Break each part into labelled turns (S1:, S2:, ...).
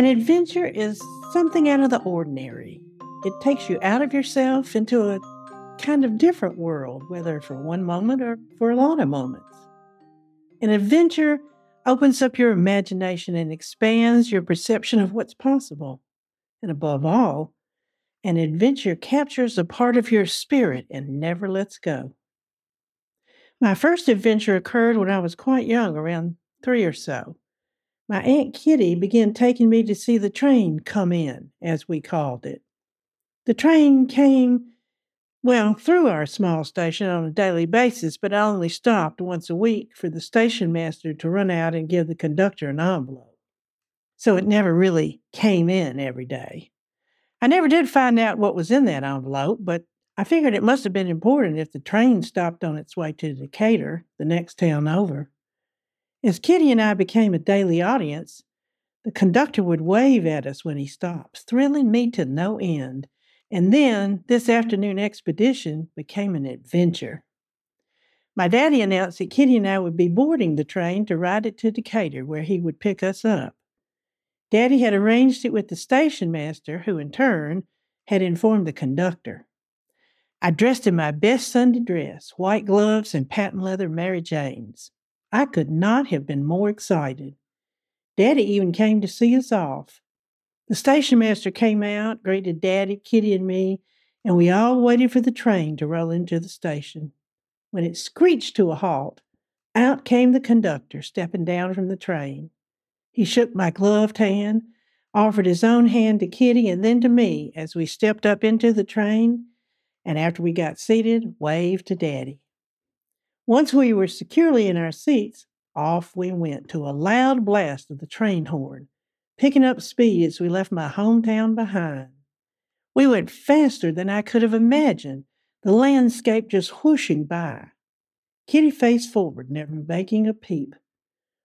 S1: An adventure is something out of the ordinary. It takes you out of yourself into a kind of different world, whether for one moment or for a lot of moments. An adventure opens up your imagination and expands your perception of what's possible. And above all, an adventure captures a part of your spirit and never lets go. My first adventure occurred when I was quite young, around three or so. My Aunt Kitty began taking me to see the train come in, as we called it. The train came, well, through our small station on a daily basis, but I only stopped once a week for the station master to run out and give the conductor an envelope. So it never really came in every day. I never did find out what was in that envelope, but I figured it must have been important if the train stopped on its way to Decatur, the next town over. As Kitty and I became a daily audience, the conductor would wave at us when he stops, thrilling me to no end. And then this afternoon expedition became an adventure. My daddy announced that Kitty and I would be boarding the train to ride it to Decatur, where he would pick us up. Daddy had arranged it with the station master, who in turn had informed the conductor. I dressed in my best Sunday dress, white gloves, and patent leather Mary Janes. I could not have been more excited. Daddy even came to see us off. The station master came out, greeted Daddy, Kitty, and me, and we all waited for the train to roll into the station. When it screeched to a halt, out came the conductor, stepping down from the train. He shook my gloved hand, offered his own hand to Kitty and then to me as we stepped up into the train, and after we got seated, waved to Daddy. Once we were securely in our seats, off we went to a loud blast of the train horn, picking up speed as we left my hometown behind. We went faster than I could have imagined, the landscape just whooshing by. Kitty faced forward, never making a peep.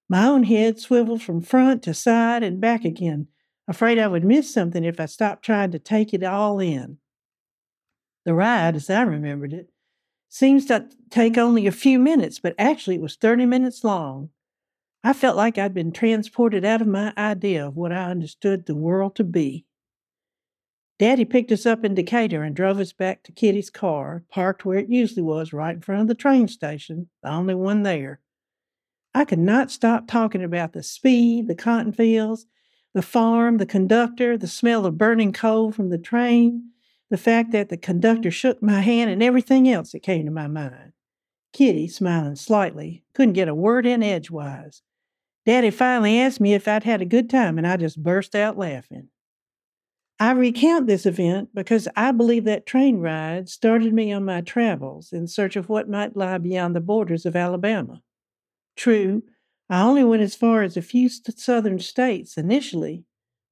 S1: My own head swiveled from front to side and back again, afraid I would miss something if I stopped trying to take it all in. The ride, as I remembered it, seems to take only a few minutes, but actually it was 30 minutes long. I felt like I'd been transported out of my idea of what I understood the world to be. Daddy picked us up in Decatur and drove us back to Kitty's car, parked where it usually was, right in front of the train station, the only one there. I could not stop talking about the speed, the cotton fields, the farm, the conductor, the smell of burning coal from the train, the fact that the conductor shook my hand, and everything else that came to my mind. Kitty, smiling slightly, couldn't get a word in edgewise. Daddy finally asked me if I'd had a good time, and I just burst out laughing. I recount this event because I believe that train ride started me on my travels in search of what might lie beyond the borders of Alabama. True, I only went as far as a few southern states initially,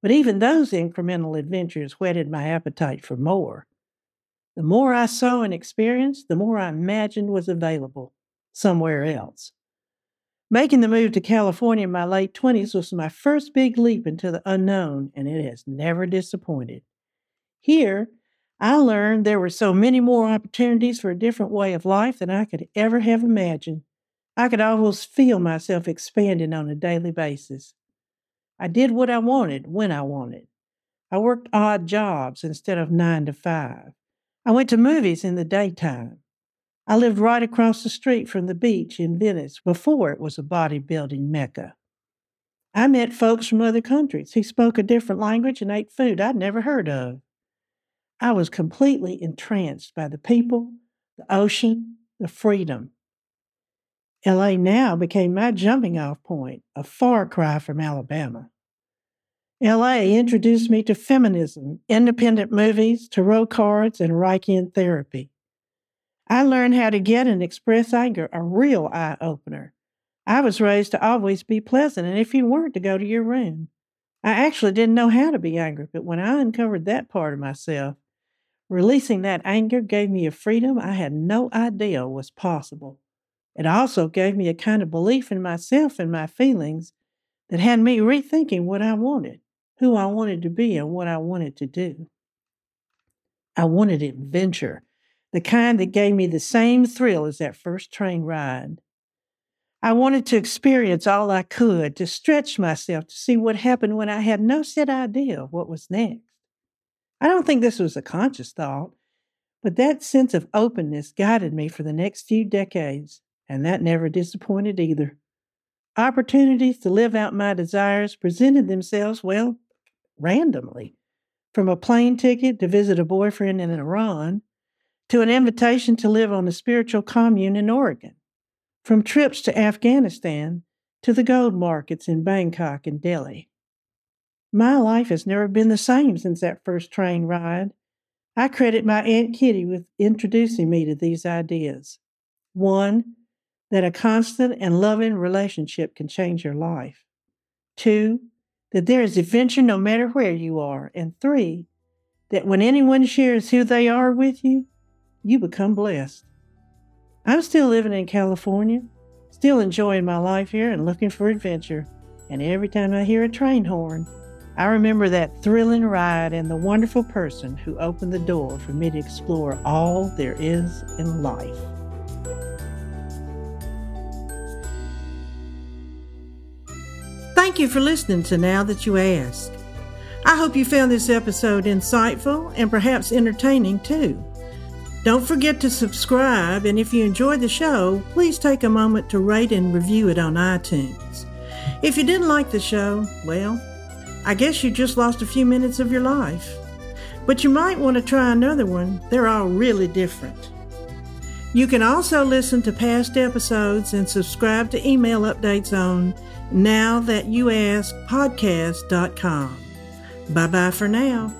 S1: but even those incremental adventures whetted my appetite for more. The more I saw and experienced, the more I imagined was available somewhere else. Making the move to California in my late 20s was my first big leap into the unknown, and it has never disappointed. Here, I learned there were so many more opportunities for a different way of life than I could ever have imagined. I could almost feel myself expanding on a daily basis. I did what I wanted when I wanted. I worked odd jobs instead of nine to five. I went to movies in the daytime. I lived right across the street from the beach in Venice before it was a bodybuilding mecca. I met folks from other countries who spoke a different language and ate food I'd never heard of. I was completely entranced by the people, the ocean, the freedom. LA now became my jumping off point, a far cry from Alabama. LA introduced me to feminism, independent movies, tarot cards, and Reichian therapy. I learned how to get and express anger, a real eye opener. I was raised to always be pleasant, and if you weren't, to go to your room. I actually didn't know how to be angry, but when I uncovered that part of myself, releasing that anger gave me a freedom I had no idea was possible. It also gave me a kind of belief in myself and my feelings that had me rethinking what I wanted, who I wanted to be, and what I wanted to do. I wanted adventure, the kind that gave me the same thrill as that first train ride. I wanted to experience all I could, to stretch myself to see what happened when I had no set idea of what was next. I don't think this was a conscious thought, but that sense of openness guided me for the next few decades, and that never disappointed either. Opportunities to live out my desires presented themselves, well, randomly. From a plane ticket to visit a boyfriend in Iran, to an invitation to live on a spiritual commune in Oregon from trips to Afghanistan to the gold markets in Bangkok and Delhi. My life has never been the same since that first train ride. I credit my Aunt Kitty with introducing me to these ideas. One, that a constant and loving relationship can change your life. Two, that there is adventure no matter where you are. And three, that when anyone shares who they are with you, you become blessed. I'm still living in California, still enjoying my life here and looking for adventure. And every time I hear a train horn, I remember that thrilling ride and the wonderful person who opened the door for me to explore all there is in life. Thank you for listening to Now That You Ask. I hope you found this episode insightful and perhaps entertaining too. Don't forget to subscribe, and if you enjoyed the show, please take a moment to rate and review it on iTunes. If you didn't like the show, well, I guess you just lost a few minutes of your life. But you might want to try another one, they're all really different. You can also listen to past episodes and subscribe to email updates on now that you ask podcast.com. Bye bye for now.